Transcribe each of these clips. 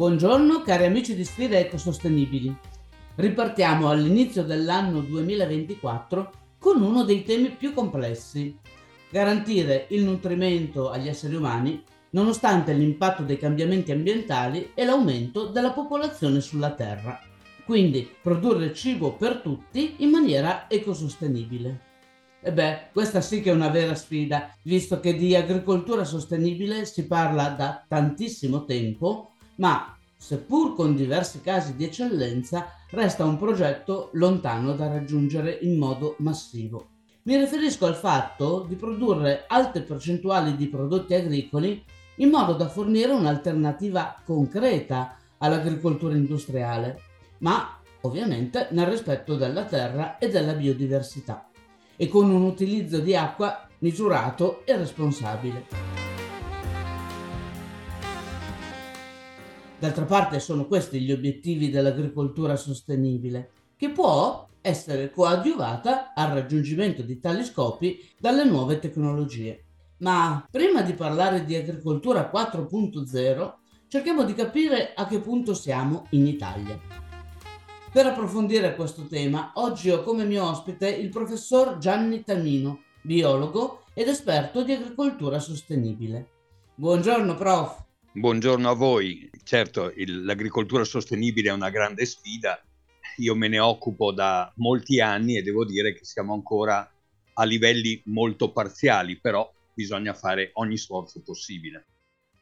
Buongiorno cari amici di Sfide Ecosostenibili. Ripartiamo all'inizio dell'anno 2024 con uno dei temi più complessi, garantire il nutrimento agli esseri umani nonostante l'impatto dei cambiamenti ambientali e l'aumento della popolazione sulla Terra. Quindi produrre cibo per tutti in maniera ecosostenibile. E beh, questa sì che è una vera sfida, visto che di agricoltura sostenibile si parla da tantissimo tempo, ma seppur con diversi casi di eccellenza, resta un progetto lontano da raggiungere in modo massivo. Mi riferisco al fatto di produrre alte percentuali di prodotti agricoli in modo da fornire un'alternativa concreta all'agricoltura industriale, ma ovviamente nel rispetto della terra e della biodiversità e con un utilizzo di acqua misurato e responsabile. D'altra parte sono questi gli obiettivi dell'agricoltura sostenibile, che può essere coadiuvata al raggiungimento di tali scopi dalle nuove tecnologie. Ma prima di parlare di agricoltura 4.0, cerchiamo di capire a che punto siamo in Italia. Per approfondire questo tema, oggi ho come mio ospite il professor Gianni Tamino, biologo ed esperto di agricoltura sostenibile. Buongiorno, prof. Buongiorno a voi. Certo, il, l'agricoltura sostenibile è una grande sfida. Io me ne occupo da molti anni e devo dire che siamo ancora a livelli molto parziali, però bisogna fare ogni sforzo possibile.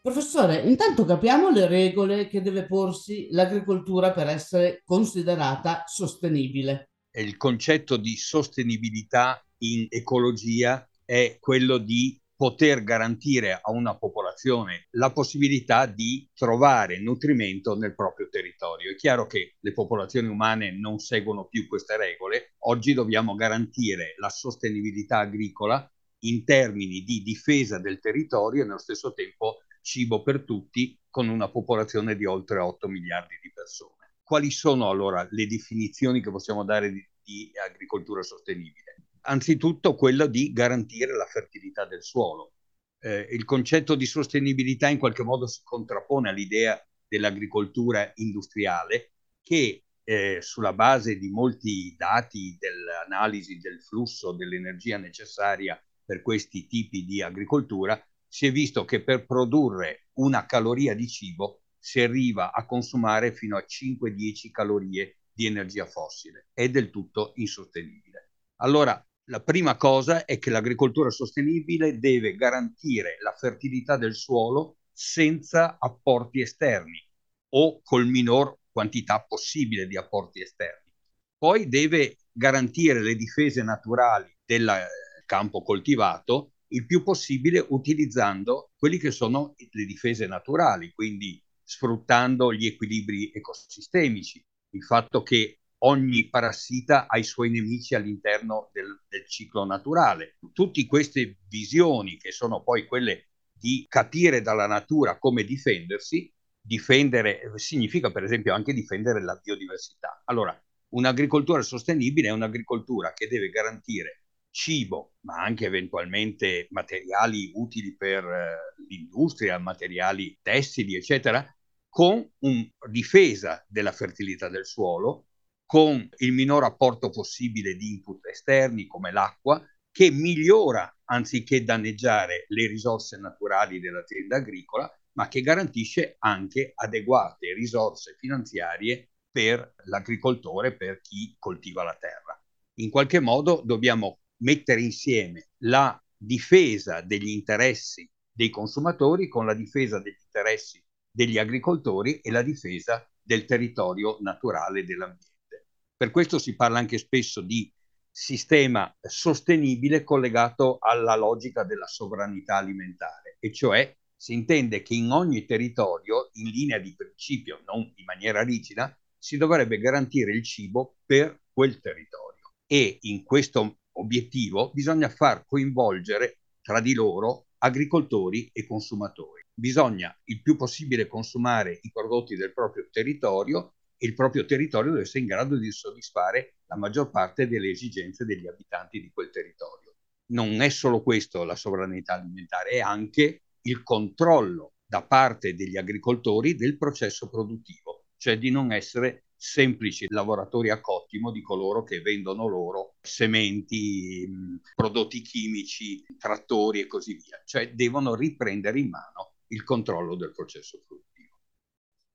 Professore, intanto capiamo le regole che deve porsi l'agricoltura per essere considerata sostenibile. Il concetto di sostenibilità in ecologia è quello di poter garantire a una popolazione la possibilità di trovare nutrimento nel proprio territorio. È chiaro che le popolazioni umane non seguono più queste regole, oggi dobbiamo garantire la sostenibilità agricola in termini di difesa del territorio e nello stesso tempo cibo per tutti con una popolazione di oltre 8 miliardi di persone. Quali sono allora le definizioni che possiamo dare di, di agricoltura sostenibile? Anzitutto quello di garantire la fertilità del suolo. Eh, il concetto di sostenibilità in qualche modo si contrappone all'idea dell'agricoltura industriale che eh, sulla base di molti dati dell'analisi del flusso dell'energia necessaria per questi tipi di agricoltura si è visto che per produrre una caloria di cibo si arriva a consumare fino a 5-10 calorie di energia fossile. È del tutto insostenibile. Allora, la prima cosa è che l'agricoltura sostenibile deve garantire la fertilità del suolo senza apporti esterni o col minor quantità possibile di apporti esterni. Poi deve garantire le difese naturali del campo coltivato il più possibile utilizzando quelli che sono le difese naturali, quindi sfruttando gli equilibri ecosistemici, il fatto che ogni parassita ha i suoi nemici all'interno del, del ciclo naturale. Tutte queste visioni, che sono poi quelle di capire dalla natura come difendersi, difendere significa per esempio anche difendere la biodiversità. Allora, un'agricoltura sostenibile è un'agricoltura che deve garantire cibo, ma anche eventualmente materiali utili per eh, l'industria, materiali tessili, eccetera, con una difesa della fertilità del suolo, con il minor apporto possibile di input esterni come l'acqua, che migliora anziché danneggiare le risorse naturali dell'azienda agricola, ma che garantisce anche adeguate risorse finanziarie per l'agricoltore, per chi coltiva la terra. In qualche modo dobbiamo mettere insieme la difesa degli interessi dei consumatori con la difesa degli interessi degli agricoltori e la difesa del territorio naturale dell'ambiente. Per questo si parla anche spesso di sistema sostenibile collegato alla logica della sovranità alimentare, e cioè si intende che in ogni territorio, in linea di principio, non in maniera rigida, si dovrebbe garantire il cibo per quel territorio. E in questo obiettivo bisogna far coinvolgere tra di loro agricoltori e consumatori. Bisogna il più possibile consumare i prodotti del proprio territorio il proprio territorio deve essere in grado di soddisfare la maggior parte delle esigenze degli abitanti di quel territorio. Non è solo questo la sovranità alimentare, è anche il controllo da parte degli agricoltori del processo produttivo, cioè di non essere semplici lavoratori a cottimo di coloro che vendono loro sementi, prodotti chimici, trattori e così via, cioè devono riprendere in mano il controllo del processo produttivo.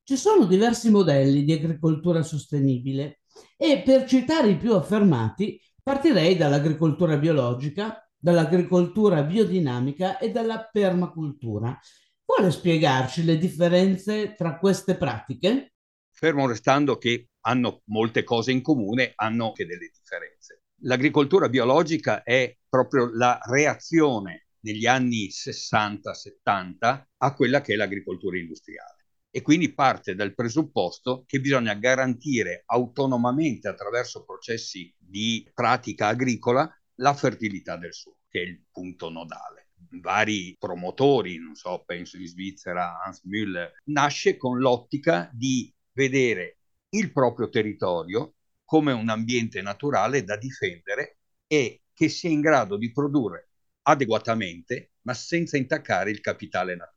Ci sono diversi modelli di agricoltura sostenibile e per citare i più affermati partirei dall'agricoltura biologica, dall'agricoltura biodinamica e dalla permacultura. Vuole spiegarci le differenze tra queste pratiche? Fermo restando che hanno molte cose in comune, hanno anche delle differenze. L'agricoltura biologica è proprio la reazione negli anni 60-70 a quella che è l'agricoltura industriale e quindi parte dal presupposto che bisogna garantire autonomamente attraverso processi di pratica agricola la fertilità del suolo, che è il punto nodale vari promotori, non so, penso in Svizzera, Hans Müller, nasce con l'ottica di vedere il proprio territorio come un ambiente naturale da difendere e che sia in grado di produrre adeguatamente, ma senza intaccare il capitale naturale.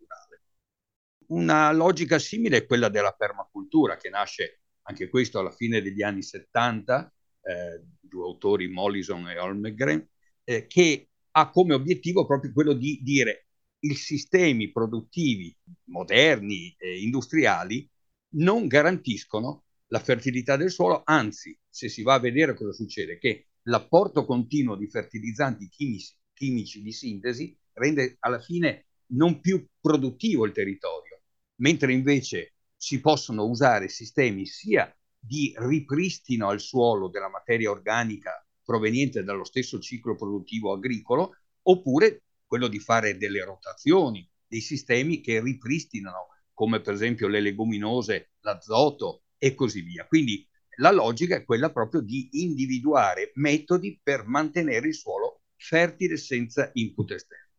Una logica simile è quella della permacultura, che nasce anche questo alla fine degli anni 70, eh, due autori, Mollison e Holmgren, eh, che ha come obiettivo proprio quello di dire i sistemi produttivi moderni e industriali non garantiscono la fertilità del suolo, anzi, se si va a vedere cosa succede, che l'apporto continuo di fertilizzanti chimici, chimici di sintesi rende alla fine non più produttivo il territorio, mentre invece si possono usare sistemi sia di ripristino al suolo della materia organica proveniente dallo stesso ciclo produttivo agricolo, oppure quello di fare delle rotazioni, dei sistemi che ripristinano, come per esempio le leguminose, l'azoto e così via. Quindi la logica è quella proprio di individuare metodi per mantenere il suolo fertile senza input esterni.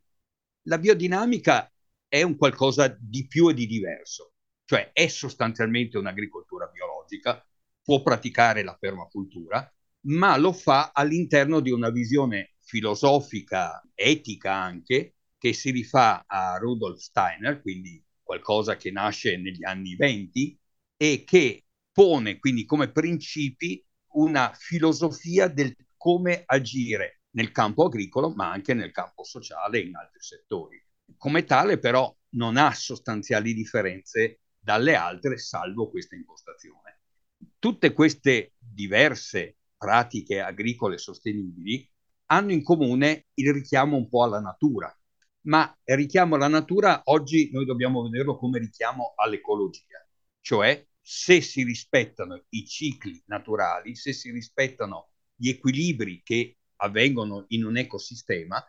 La biodinamica è un qualcosa di più e di diverso, cioè è sostanzialmente un'agricoltura biologica, può praticare la permacultura, ma lo fa all'interno di una visione filosofica, etica anche, che si rifà a Rudolf Steiner, quindi qualcosa che nasce negli anni 20 e che pone quindi come principi una filosofia del come agire nel campo agricolo, ma anche nel campo sociale e in altri settori. Come tale però non ha sostanziali differenze dalle altre, salvo questa impostazione. Tutte queste diverse pratiche agricole sostenibili hanno in comune il richiamo un po' alla natura, ma il richiamo alla natura oggi noi dobbiamo vederlo come richiamo all'ecologia, cioè se si rispettano i cicli naturali, se si rispettano gli equilibri che avvengono in un ecosistema,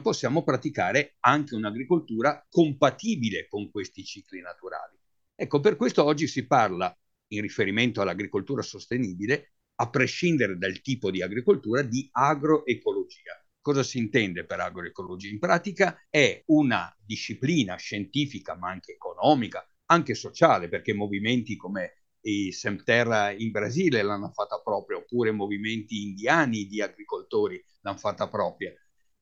possiamo praticare anche un'agricoltura compatibile con questi cicli naturali. Ecco, per questo oggi si parla, in riferimento all'agricoltura sostenibile, a prescindere dal tipo di agricoltura, di agroecologia. Cosa si intende per agroecologia? In pratica è una disciplina scientifica, ma anche economica, anche sociale, perché movimenti come i Semterra in Brasile l'hanno fatta propria, oppure movimenti indiani di agricoltori l'hanno fatta propria.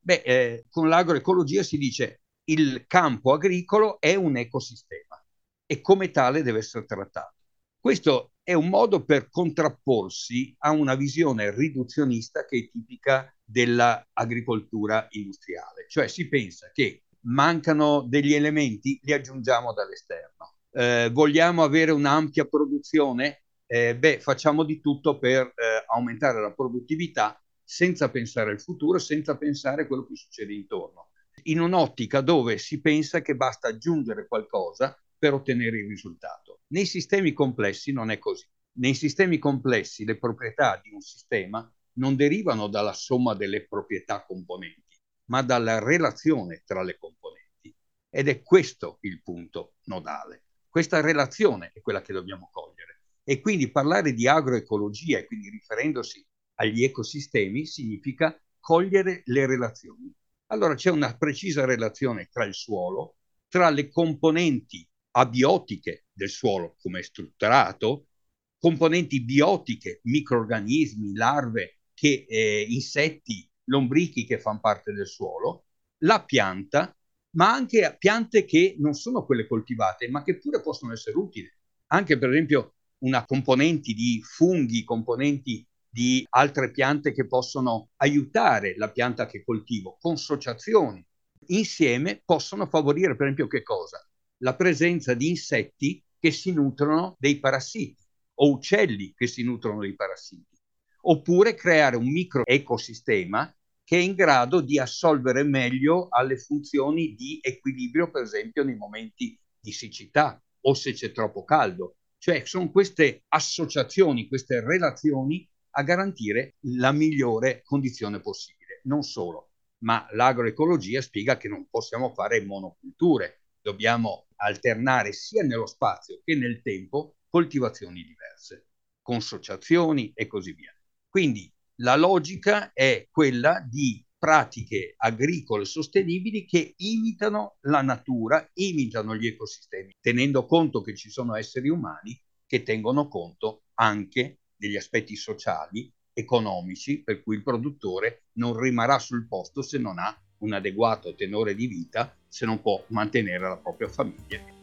Beh, eh, con l'agroecologia si dice il campo agricolo è un ecosistema e come tale deve essere trattato. Questo è un modo per contrapporsi a una visione riduzionista che è tipica dell'agricoltura industriale, cioè si pensa che mancano degli elementi, li aggiungiamo dall'esterno. Eh, vogliamo avere un'ampia produzione? Eh, beh, facciamo di tutto per eh, aumentare la produttività senza pensare al futuro, senza pensare a quello che succede intorno. In un'ottica dove si pensa che basta aggiungere qualcosa per ottenere il risultato. Nei sistemi complessi non è così. Nei sistemi complessi le proprietà di un sistema non derivano dalla somma delle proprietà componenti, ma dalla relazione tra le componenti. Ed è questo il punto nodale. Questa relazione è quella che dobbiamo cogliere. E quindi parlare di agroecologia, e quindi riferendosi agli ecosistemi, significa cogliere le relazioni. Allora c'è una precisa relazione tra il suolo, tra le componenti abiotiche del suolo come strutturato, componenti biotiche, microorganismi, larve, che, eh, insetti, lombrichi che fanno parte del suolo, la pianta ma anche piante che non sono quelle coltivate, ma che pure possono essere utili. Anche per esempio una componenti di funghi, componenti di altre piante che possono aiutare la pianta che coltivo, consociazioni. Insieme possono favorire, per esempio, che cosa? La presenza di insetti che si nutrono dei parassiti o uccelli che si nutrono dei parassiti, oppure creare un microecosistema che è in grado di assolvere meglio alle funzioni di equilibrio, per esempio, nei momenti di siccità o se c'è troppo caldo. Cioè sono queste associazioni, queste relazioni a garantire la migliore condizione possibile. Non solo, ma l'agroecologia spiega che non possiamo fare monoculture, dobbiamo alternare sia nello spazio che nel tempo coltivazioni diverse, consociazioni e così via. Quindi la logica è quella di pratiche agricole sostenibili che imitano la natura, imitano gli ecosistemi, tenendo conto che ci sono esseri umani che tengono conto anche degli aspetti sociali, economici, per cui il produttore non rimarrà sul posto se non ha un adeguato tenore di vita, se non può mantenere la propria famiglia.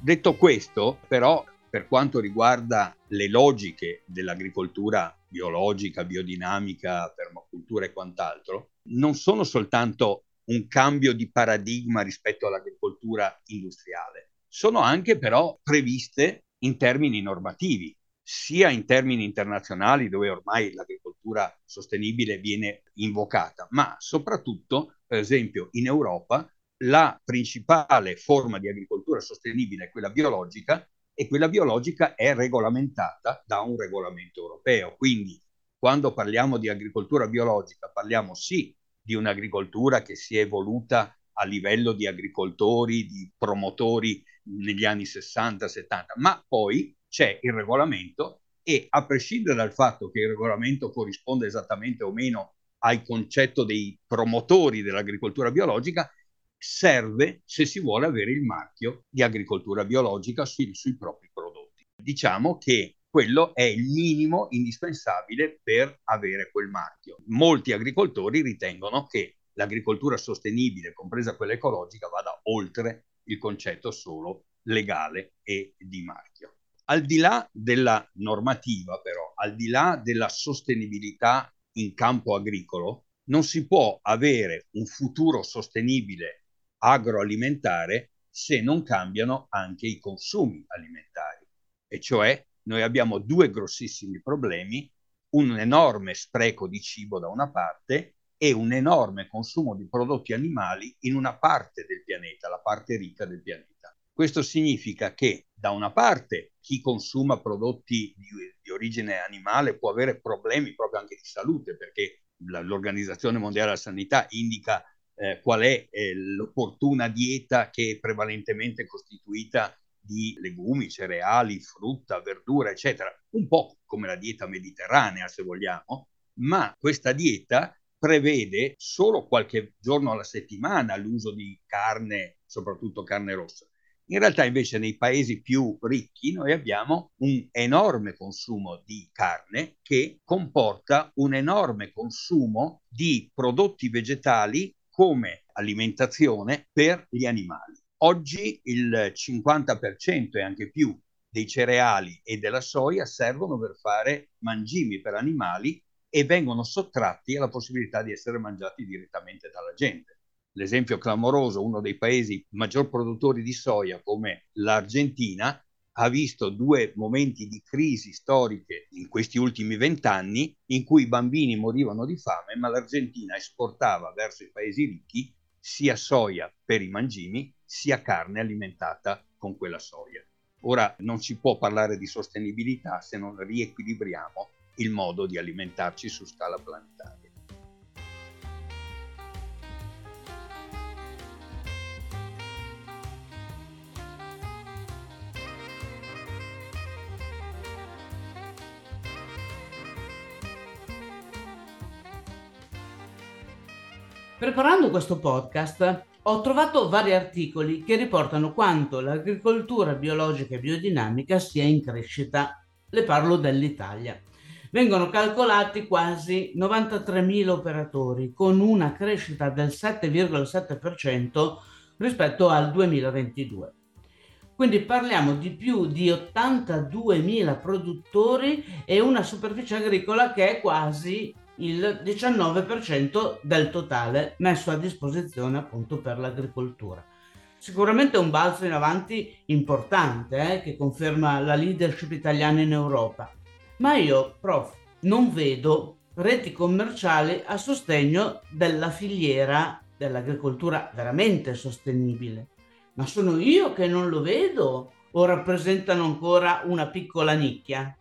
Detto questo, però, per quanto riguarda le logiche dell'agricoltura biologica, biodinamica, permacultura e quant'altro, non sono soltanto un cambio di paradigma rispetto all'agricoltura industriale, sono anche però previste in termini normativi, sia in termini internazionali dove ormai l'agricoltura sostenibile viene invocata, ma soprattutto, per esempio, in Europa la principale forma di agricoltura sostenibile è quella biologica e quella biologica è regolamentata da un regolamento europeo. Quindi quando parliamo di agricoltura biologica parliamo sì di un'agricoltura che si è evoluta a livello di agricoltori, di promotori negli anni 60-70, ma poi c'è il regolamento e a prescindere dal fatto che il regolamento corrisponde esattamente o meno al concetto dei promotori dell'agricoltura biologica, serve se si vuole avere il marchio di agricoltura biologica sui, sui propri prodotti. Diciamo che quello è il minimo indispensabile per avere quel marchio. Molti agricoltori ritengono che l'agricoltura sostenibile, compresa quella ecologica, vada oltre il concetto solo legale e di marchio. Al di là della normativa, però, al di là della sostenibilità in campo agricolo, non si può avere un futuro sostenibile agroalimentare se non cambiano anche i consumi alimentari. E cioè noi abbiamo due grossissimi problemi, un enorme spreco di cibo da una parte e un enorme consumo di prodotti animali in una parte del pianeta, la parte ricca del pianeta. Questo significa che da una parte chi consuma prodotti di, di origine animale può avere problemi proprio anche di salute perché l'Organizzazione Mondiale della Sanità indica eh, qual è eh, l'opportuna dieta che è prevalentemente costituita di legumi, cereali, frutta, verdura, eccetera, un po' come la dieta mediterranea, se vogliamo, ma questa dieta prevede solo qualche giorno alla settimana l'uso di carne, soprattutto carne rossa. In realtà invece nei paesi più ricchi noi abbiamo un enorme consumo di carne che comporta un enorme consumo di prodotti vegetali come alimentazione per gli animali. Oggi il 50% e anche più dei cereali e della soia servono per fare mangimi per animali e vengono sottratti alla possibilità di essere mangiati direttamente dalla gente. L'esempio clamoroso, uno dei paesi maggior produttori di soia come l'Argentina, ha visto due momenti di crisi storiche in questi ultimi vent'anni in cui i bambini morivano di fame, ma l'Argentina esportava verso i paesi ricchi sia soia per i mangimi, sia carne alimentata con quella soia. Ora non si può parlare di sostenibilità se non riequilibriamo il modo di alimentarci su scala planetaria. Preparando questo podcast ho trovato vari articoli che riportano quanto l'agricoltura biologica e biodinamica sia in crescita. Le parlo dell'Italia. Vengono calcolati quasi 93.000 operatori, con una crescita del 7,7% rispetto al 2022. Quindi parliamo di più di 82.000 produttori e una superficie agricola che è quasi il 19% del totale messo a disposizione appunto per l'agricoltura. Sicuramente un balzo in avanti importante eh, che conferma la leadership italiana in Europa. Ma io, prof, non vedo reti commerciali a sostegno della filiera dell'agricoltura veramente sostenibile. Ma sono io che non lo vedo o rappresentano ancora una piccola nicchia?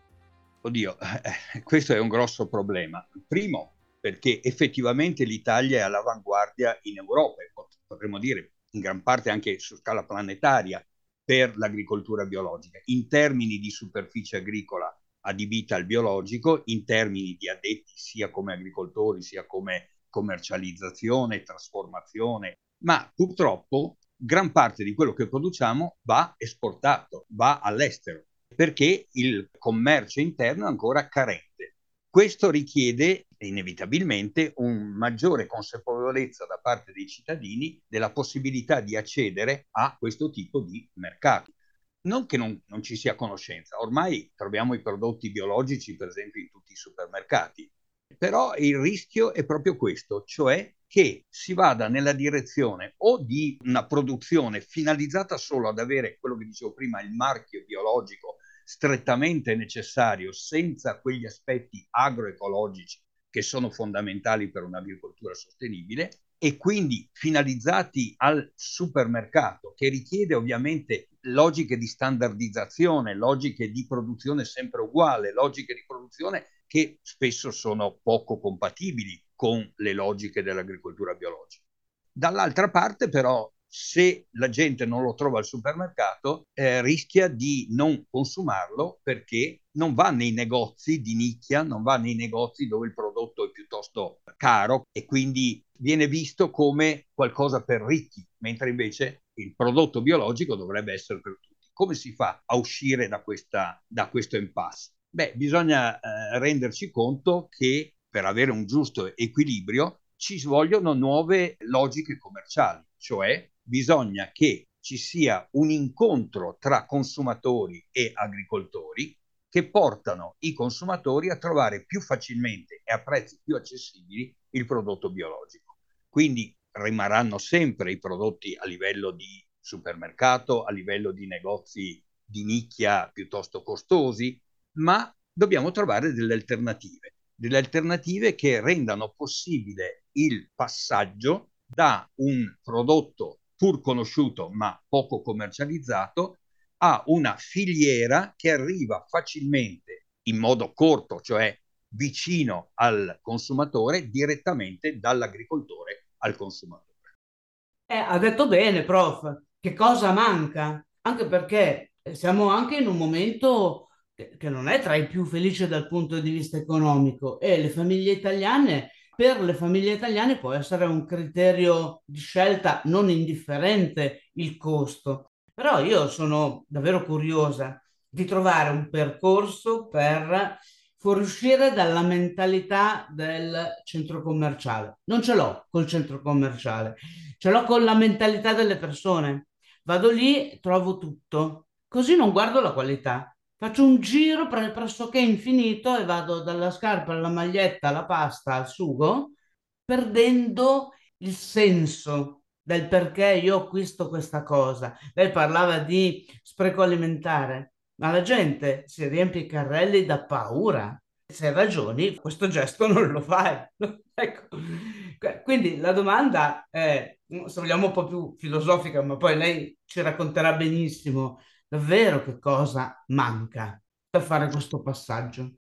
Oddio, eh, questo è un grosso problema. Primo, perché effettivamente l'Italia è all'avanguardia in Europa, potremmo dire in gran parte anche su scala planetaria, per l'agricoltura biologica, in termini di superficie agricola adibita al biologico, in termini di addetti sia come agricoltori sia come commercializzazione, trasformazione, ma purtroppo gran parte di quello che produciamo va esportato, va all'estero, perché il commercio interno è ancora carente. Questo richiede inevitabilmente un maggiore consapevolezza da parte dei cittadini della possibilità di accedere a questo tipo di mercati. Non che non, non ci sia conoscenza, ormai troviamo i prodotti biologici per esempio in tutti i supermercati, però il rischio è proprio questo, cioè che si vada nella direzione o di una produzione finalizzata solo ad avere quello che dicevo prima, il marchio biologico strettamente necessario, senza quegli aspetti agroecologici che sono fondamentali per un'agricoltura sostenibile, e quindi finalizzati al supermercato, che richiede ovviamente logiche di standardizzazione, logiche di produzione sempre uguale, logiche di produzione che spesso sono poco compatibili con le logiche dell'agricoltura biologica. Dall'altra parte però se la gente non lo trova al supermercato, eh, rischia di non consumarlo perché non va nei negozi di nicchia, non va nei negozi dove il prodotto è piuttosto caro e quindi viene visto come qualcosa per ricchi, mentre invece il prodotto biologico dovrebbe essere per tutti. Come si fa a uscire da, questa, da questo impasse? Beh, bisogna eh, renderci conto che per avere un giusto equilibrio ci vogliono nuove logiche commerciali, cioè bisogna che ci sia un incontro tra consumatori e agricoltori che portano i consumatori a trovare più facilmente e a prezzi più accessibili il prodotto biologico. Quindi rimarranno sempre i prodotti a livello di supermercato, a livello di negozi di nicchia piuttosto costosi, ma dobbiamo trovare delle alternative, delle alternative che rendano possibile il passaggio da un prodotto pur conosciuto ma poco commercializzato a una filiera che arriva facilmente in modo corto, cioè vicino al consumatore, direttamente dall'agricoltore al consumatore. Eh, ha detto bene, prof, che cosa manca? Anche perché siamo anche in un momento che non è tra i più felici dal punto di vista economico e le famiglie italiane per le famiglie italiane può essere un criterio di scelta non indifferente il costo. Però io sono davvero curiosa di trovare un percorso per fuoriuscire dalla mentalità del centro commerciale. Non ce l'ho col centro commerciale, ce l'ho con la mentalità delle persone. Vado lì, trovo tutto, così non guardo la qualità. Faccio un giro pre- pressoché infinito e vado dalla scarpa alla maglietta, alla pasta, al sugo, perdendo il senso del perché io acquisto questa cosa. Lei parlava di spreco alimentare, ma la gente si riempie i carrelli da paura. Se ragioni, questo gesto non lo fai. ecco. Quindi la domanda è, se vogliamo un po' più filosofica, ma poi lei ci racconterà benissimo davvero che cosa manca per fare questo passaggio?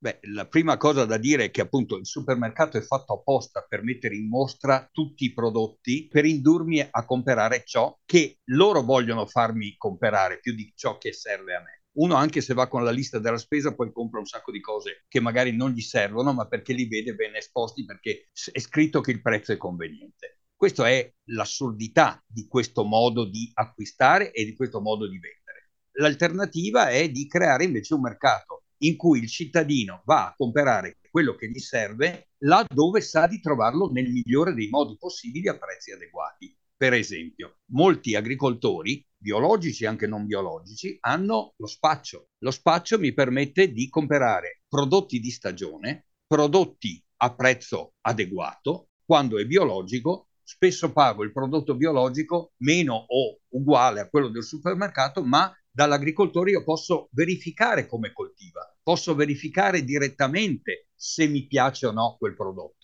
Beh, la prima cosa da dire è che appunto il supermercato è fatto apposta per mettere in mostra tutti i prodotti, per indurmi a comprare ciò che loro vogliono farmi comprare più di ciò che serve a me. Uno anche se va con la lista della spesa poi compra un sacco di cose che magari non gli servono, ma perché li vede ben esposti perché è scritto che il prezzo è conveniente. Questa è l'assurdità di questo modo di acquistare e di questo modo di vendere. L'alternativa è di creare invece un mercato in cui il cittadino va a comprare quello che gli serve là dove sa di trovarlo nel migliore dei modi possibili a prezzi adeguati. Per esempio, molti agricoltori, biologici e anche non biologici, hanno lo spaccio. Lo spaccio mi permette di comprare prodotti di stagione, prodotti a prezzo adeguato, quando è biologico, spesso pago il prodotto biologico meno o uguale a quello del supermercato, ma dall'agricoltore io posso verificare come coltiva, posso verificare direttamente se mi piace o no quel prodotto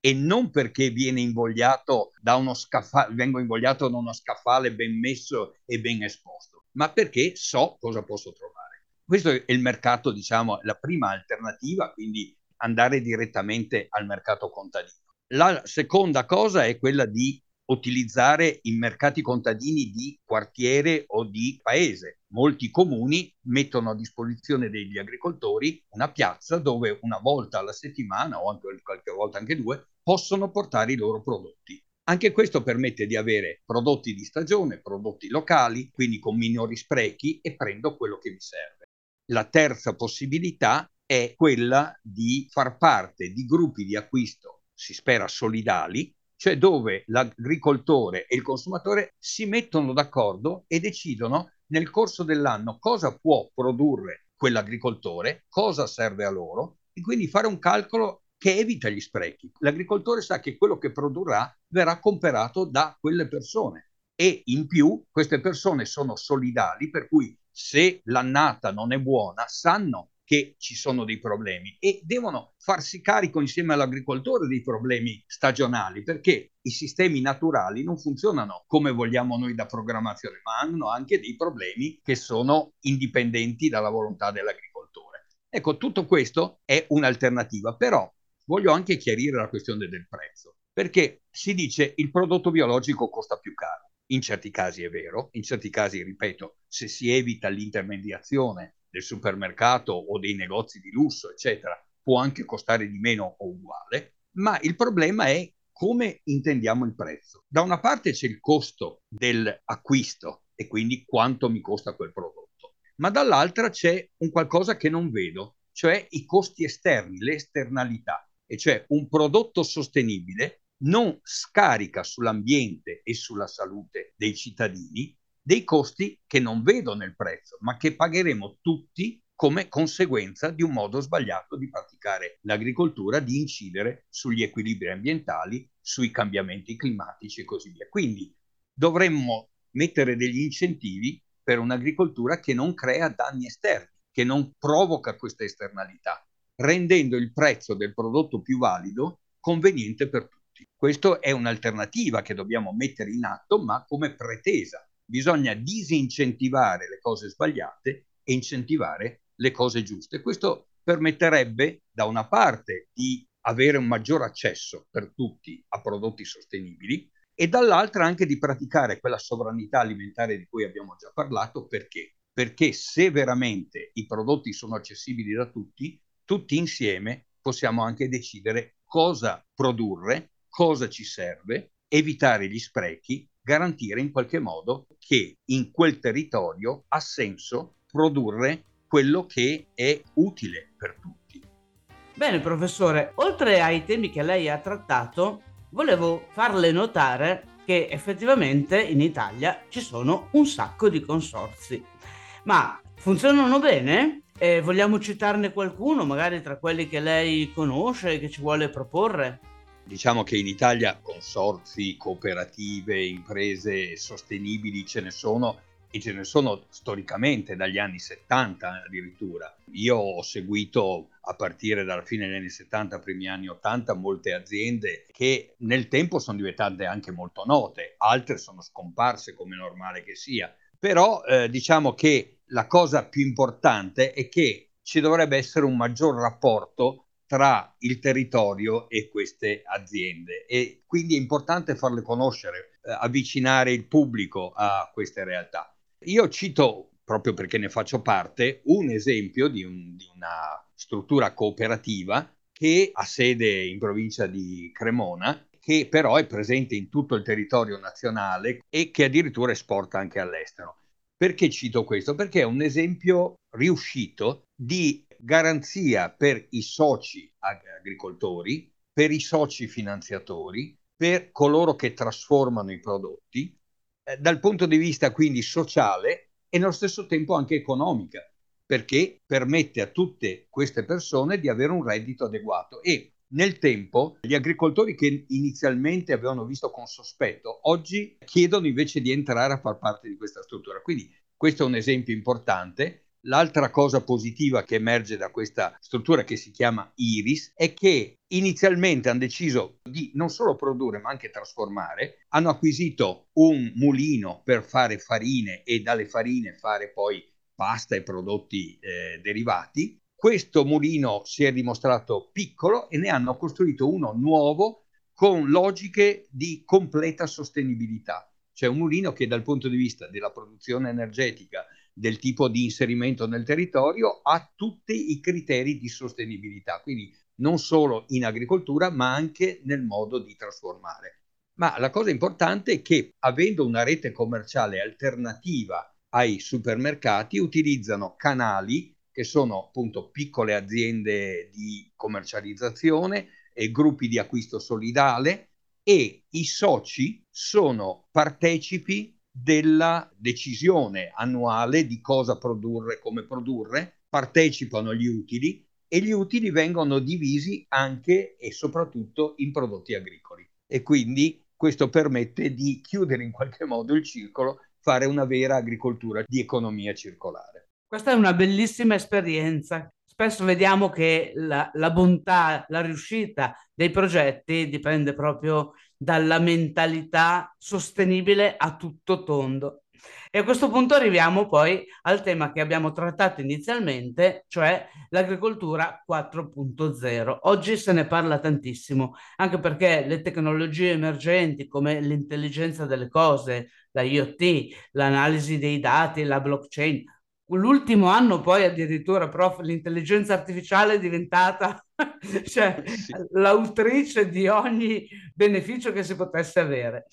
e non perché viene invogliato da uno scaffale, vengo invogliato da uno scaffale ben messo e ben esposto, ma perché so cosa posso trovare. Questo è il mercato, diciamo, la prima alternativa, quindi andare direttamente al mercato contadino. La seconda cosa è quella di utilizzare i mercati contadini di quartiere o di paese. Molti comuni mettono a disposizione degli agricoltori una piazza dove una volta alla settimana o anche qualche volta anche due possono portare i loro prodotti. Anche questo permette di avere prodotti di stagione, prodotti locali, quindi con minori sprechi e prendo quello che mi serve. La terza possibilità è quella di far parte di gruppi di acquisto, si spera solidali, cioè dove l'agricoltore e il consumatore si mettono d'accordo e decidono nel corso dell'anno cosa può produrre quell'agricoltore, cosa serve a loro? E quindi fare un calcolo che evita gli sprechi. L'agricoltore sa che quello che produrrà verrà comperato da quelle persone. E in più queste persone sono solidali per cui se l'annata non è buona sanno che ci sono dei problemi e devono farsi carico insieme all'agricoltore dei problemi stagionali perché i sistemi naturali non funzionano come vogliamo noi da programmazione, ma hanno anche dei problemi che sono indipendenti dalla volontà dell'agricoltore. Ecco, tutto questo è un'alternativa, però voglio anche chiarire la questione del prezzo, perché si dice il prodotto biologico costa più caro. In certi casi è vero, in certi casi, ripeto, se si evita l'intermediazione del supermercato o dei negozi di lusso, eccetera, può anche costare di meno o uguale, ma il problema è come intendiamo il prezzo. Da una parte c'è il costo dell'acquisto e quindi quanto mi costa quel prodotto, ma dall'altra c'è un qualcosa che non vedo, cioè i costi esterni, le esternalità, e cioè un prodotto sostenibile non scarica sull'ambiente e sulla salute dei cittadini dei costi che non vedo nel prezzo, ma che pagheremo tutti come conseguenza di un modo sbagliato di praticare l'agricoltura, di incidere sugli equilibri ambientali, sui cambiamenti climatici e così via. Quindi dovremmo mettere degli incentivi per un'agricoltura che non crea danni esterni, che non provoca queste esternalità, rendendo il prezzo del prodotto più valido conveniente per tutti. Questa è un'alternativa che dobbiamo mettere in atto, ma come pretesa bisogna disincentivare le cose sbagliate e incentivare le cose giuste. Questo permetterebbe da una parte di avere un maggior accesso per tutti a prodotti sostenibili e dall'altra anche di praticare quella sovranità alimentare di cui abbiamo già parlato perché? Perché se veramente i prodotti sono accessibili da tutti, tutti insieme possiamo anche decidere cosa produrre, cosa ci serve, evitare gli sprechi garantire in qualche modo che in quel territorio ha senso produrre quello che è utile per tutti. Bene, professore, oltre ai temi che lei ha trattato, volevo farle notare che effettivamente in Italia ci sono un sacco di consorzi. Ma funzionano bene? E vogliamo citarne qualcuno, magari tra quelli che lei conosce e che ci vuole proporre? Diciamo che in Italia consorzi, cooperative, imprese sostenibili ce ne sono e ce ne sono storicamente dagli anni 70 addirittura. Io ho seguito a partire dalla fine degli anni 70, primi anni 80, molte aziende che nel tempo sono diventate anche molto note, altre sono scomparse come normale che sia. Però eh, diciamo che la cosa più importante è che ci dovrebbe essere un maggior rapporto tra il territorio e queste aziende e quindi è importante farle conoscere, eh, avvicinare il pubblico a queste realtà. Io cito, proprio perché ne faccio parte, un esempio di, un, di una struttura cooperativa che ha sede in provincia di Cremona, che però è presente in tutto il territorio nazionale e che addirittura esporta anche all'estero. Perché cito questo? Perché è un esempio riuscito di garanzia per i soci agricoltori, per i soci finanziatori, per coloro che trasformano i prodotti, eh, dal punto di vista quindi sociale e nello stesso tempo anche economica, perché permette a tutte queste persone di avere un reddito adeguato e nel tempo gli agricoltori che inizialmente avevano visto con sospetto, oggi chiedono invece di entrare a far parte di questa struttura. Quindi questo è un esempio importante. L'altra cosa positiva che emerge da questa struttura che si chiama Iris è che inizialmente hanno deciso di non solo produrre ma anche trasformare, hanno acquisito un mulino per fare farine e dalle farine fare poi pasta e prodotti eh, derivati questo mulino si è dimostrato piccolo e ne hanno costruito uno nuovo con logiche di completa sostenibilità. Cioè un mulino che dal punto di vista della produzione energetica, del tipo di inserimento nel territorio, ha tutti i criteri di sostenibilità, quindi non solo in agricoltura, ma anche nel modo di trasformare. Ma la cosa importante è che avendo una rete commerciale alternativa ai supermercati, utilizzano canali che sono appunto piccole aziende di commercializzazione e gruppi di acquisto solidale e i soci sono partecipi della decisione annuale di cosa produrre, come produrre, partecipano agli utili e gli utili vengono divisi anche e soprattutto in prodotti agricoli. E quindi questo permette di chiudere in qualche modo il circolo, fare una vera agricoltura di economia circolare. Questa è una bellissima esperienza. Spesso vediamo che la, la bontà, la riuscita dei progetti dipende proprio dalla mentalità sostenibile a tutto tondo. E a questo punto arriviamo poi al tema che abbiamo trattato inizialmente, cioè l'agricoltura 4.0. Oggi se ne parla tantissimo, anche perché le tecnologie emergenti come l'intelligenza delle cose, la IoT, l'analisi dei dati, la blockchain, l'ultimo anno poi addirittura, prof, l'intelligenza artificiale è diventata cioè, sì. l'autrice di ogni beneficio che si potesse avere.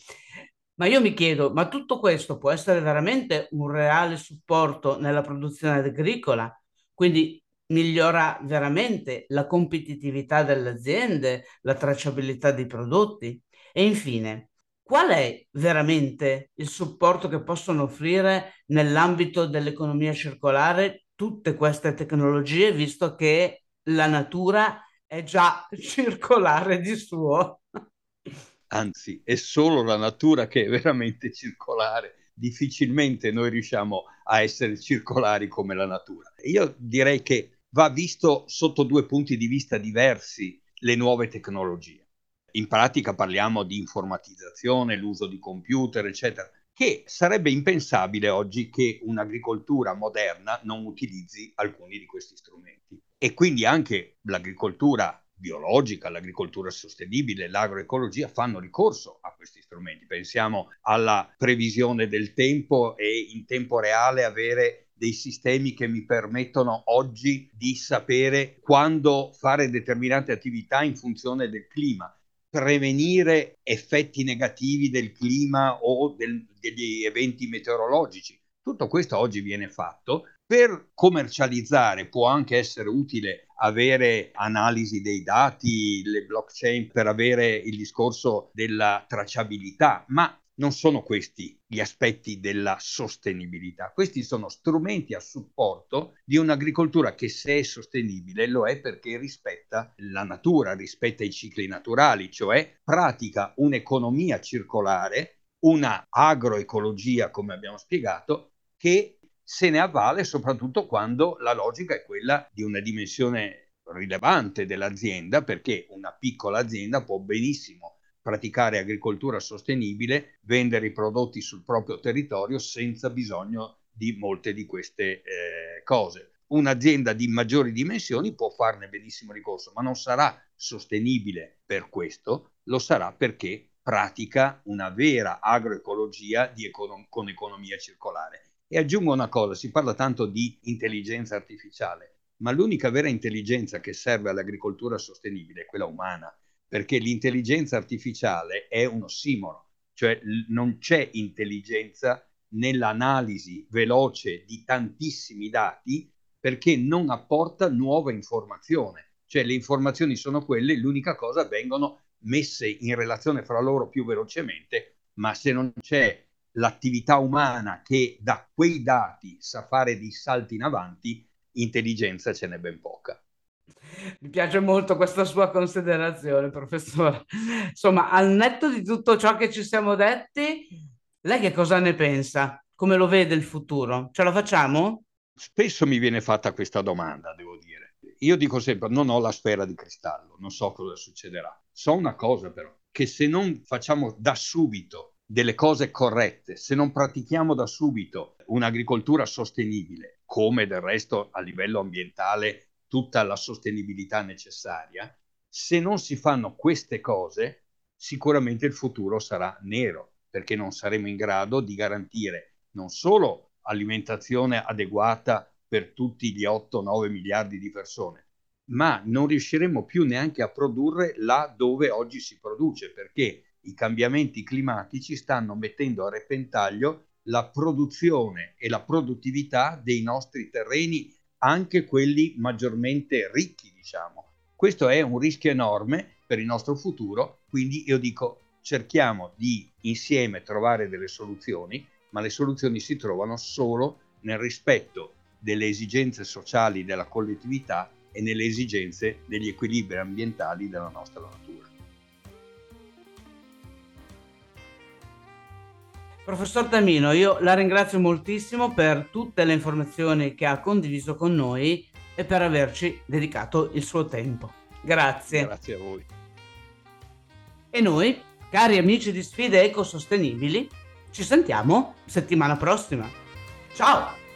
Ma io mi chiedo, ma tutto questo può essere veramente un reale supporto nella produzione agricola? Quindi migliora veramente la competitività delle aziende, la tracciabilità dei prodotti? E infine, qual è veramente il supporto che possono offrire nell'ambito dell'economia circolare tutte queste tecnologie, visto che la natura è già circolare di suo? Anzi, è solo la natura che è veramente circolare. Difficilmente noi riusciamo a essere circolari come la natura. Io direi che va visto sotto due punti di vista diversi le nuove tecnologie in pratica parliamo di informatizzazione, l'uso di computer, eccetera, che sarebbe impensabile oggi che un'agricoltura moderna non utilizzi alcuni di questi strumenti. E quindi anche l'agricoltura biologica, l'agricoltura sostenibile, l'agroecologia fanno ricorso a questi strumenti. Pensiamo alla previsione del tempo e in tempo reale avere dei sistemi che mi permettono oggi di sapere quando fare determinate attività in funzione del clima prevenire effetti negativi del clima o del, degli eventi meteorologici. Tutto questo oggi viene fatto. Per commercializzare può anche essere utile avere analisi dei dati, le blockchain per avere il discorso della tracciabilità, ma non sono questi gli aspetti della sostenibilità, questi sono strumenti a supporto di un'agricoltura che se è sostenibile lo è perché rispetta la natura, rispetta i cicli naturali, cioè pratica un'economia circolare, una agroecologia, come abbiamo spiegato, che se ne avvale soprattutto quando la logica è quella di una dimensione rilevante dell'azienda, perché una piccola azienda può benissimo praticare agricoltura sostenibile, vendere i prodotti sul proprio territorio senza bisogno di molte di queste eh, cose. Un'azienda di maggiori dimensioni può farne benissimo ricorso, ma non sarà sostenibile per questo, lo sarà perché pratica una vera agroecologia econom- con economia circolare. E aggiungo una cosa, si parla tanto di intelligenza artificiale, ma l'unica vera intelligenza che serve all'agricoltura sostenibile è quella umana perché l'intelligenza artificiale è un ossimoro, cioè non c'è intelligenza nell'analisi veloce di tantissimi dati perché non apporta nuova informazione. Cioè le informazioni sono quelle, l'unica cosa vengono messe in relazione fra loro più velocemente, ma se non c'è l'attività umana che da quei dati sa fare dei salti in avanti, intelligenza ce n'è ben poca. Mi piace molto questa sua considerazione, professore. Insomma, al netto di tutto ciò che ci siamo detti, lei che cosa ne pensa? Come lo vede il futuro? Ce la facciamo? Spesso mi viene fatta questa domanda, devo dire. Io dico sempre, non ho la sfera di cristallo, non so cosa succederà. So una cosa però, che se non facciamo da subito delle cose corrette, se non pratichiamo da subito un'agricoltura sostenibile, come del resto a livello ambientale tutta la sostenibilità necessaria, se non si fanno queste cose, sicuramente il futuro sarà nero, perché non saremo in grado di garantire non solo alimentazione adeguata per tutti gli 8-9 miliardi di persone, ma non riusciremo più neanche a produrre là dove oggi si produce, perché i cambiamenti climatici stanno mettendo a repentaglio la produzione e la produttività dei nostri terreni, anche quelli maggiormente ricchi, diciamo. Questo è un rischio enorme per il nostro futuro, quindi io dico cerchiamo di insieme trovare delle soluzioni, ma le soluzioni si trovano solo nel rispetto delle esigenze sociali della collettività e nelle esigenze degli equilibri ambientali della nostra natura. Professor Tamino, io la ringrazio moltissimo per tutte le informazioni che ha condiviso con noi e per averci dedicato il suo tempo. Grazie. Grazie a voi. E noi, cari amici di Sfide Ecosostenibili, ci sentiamo settimana prossima. Ciao!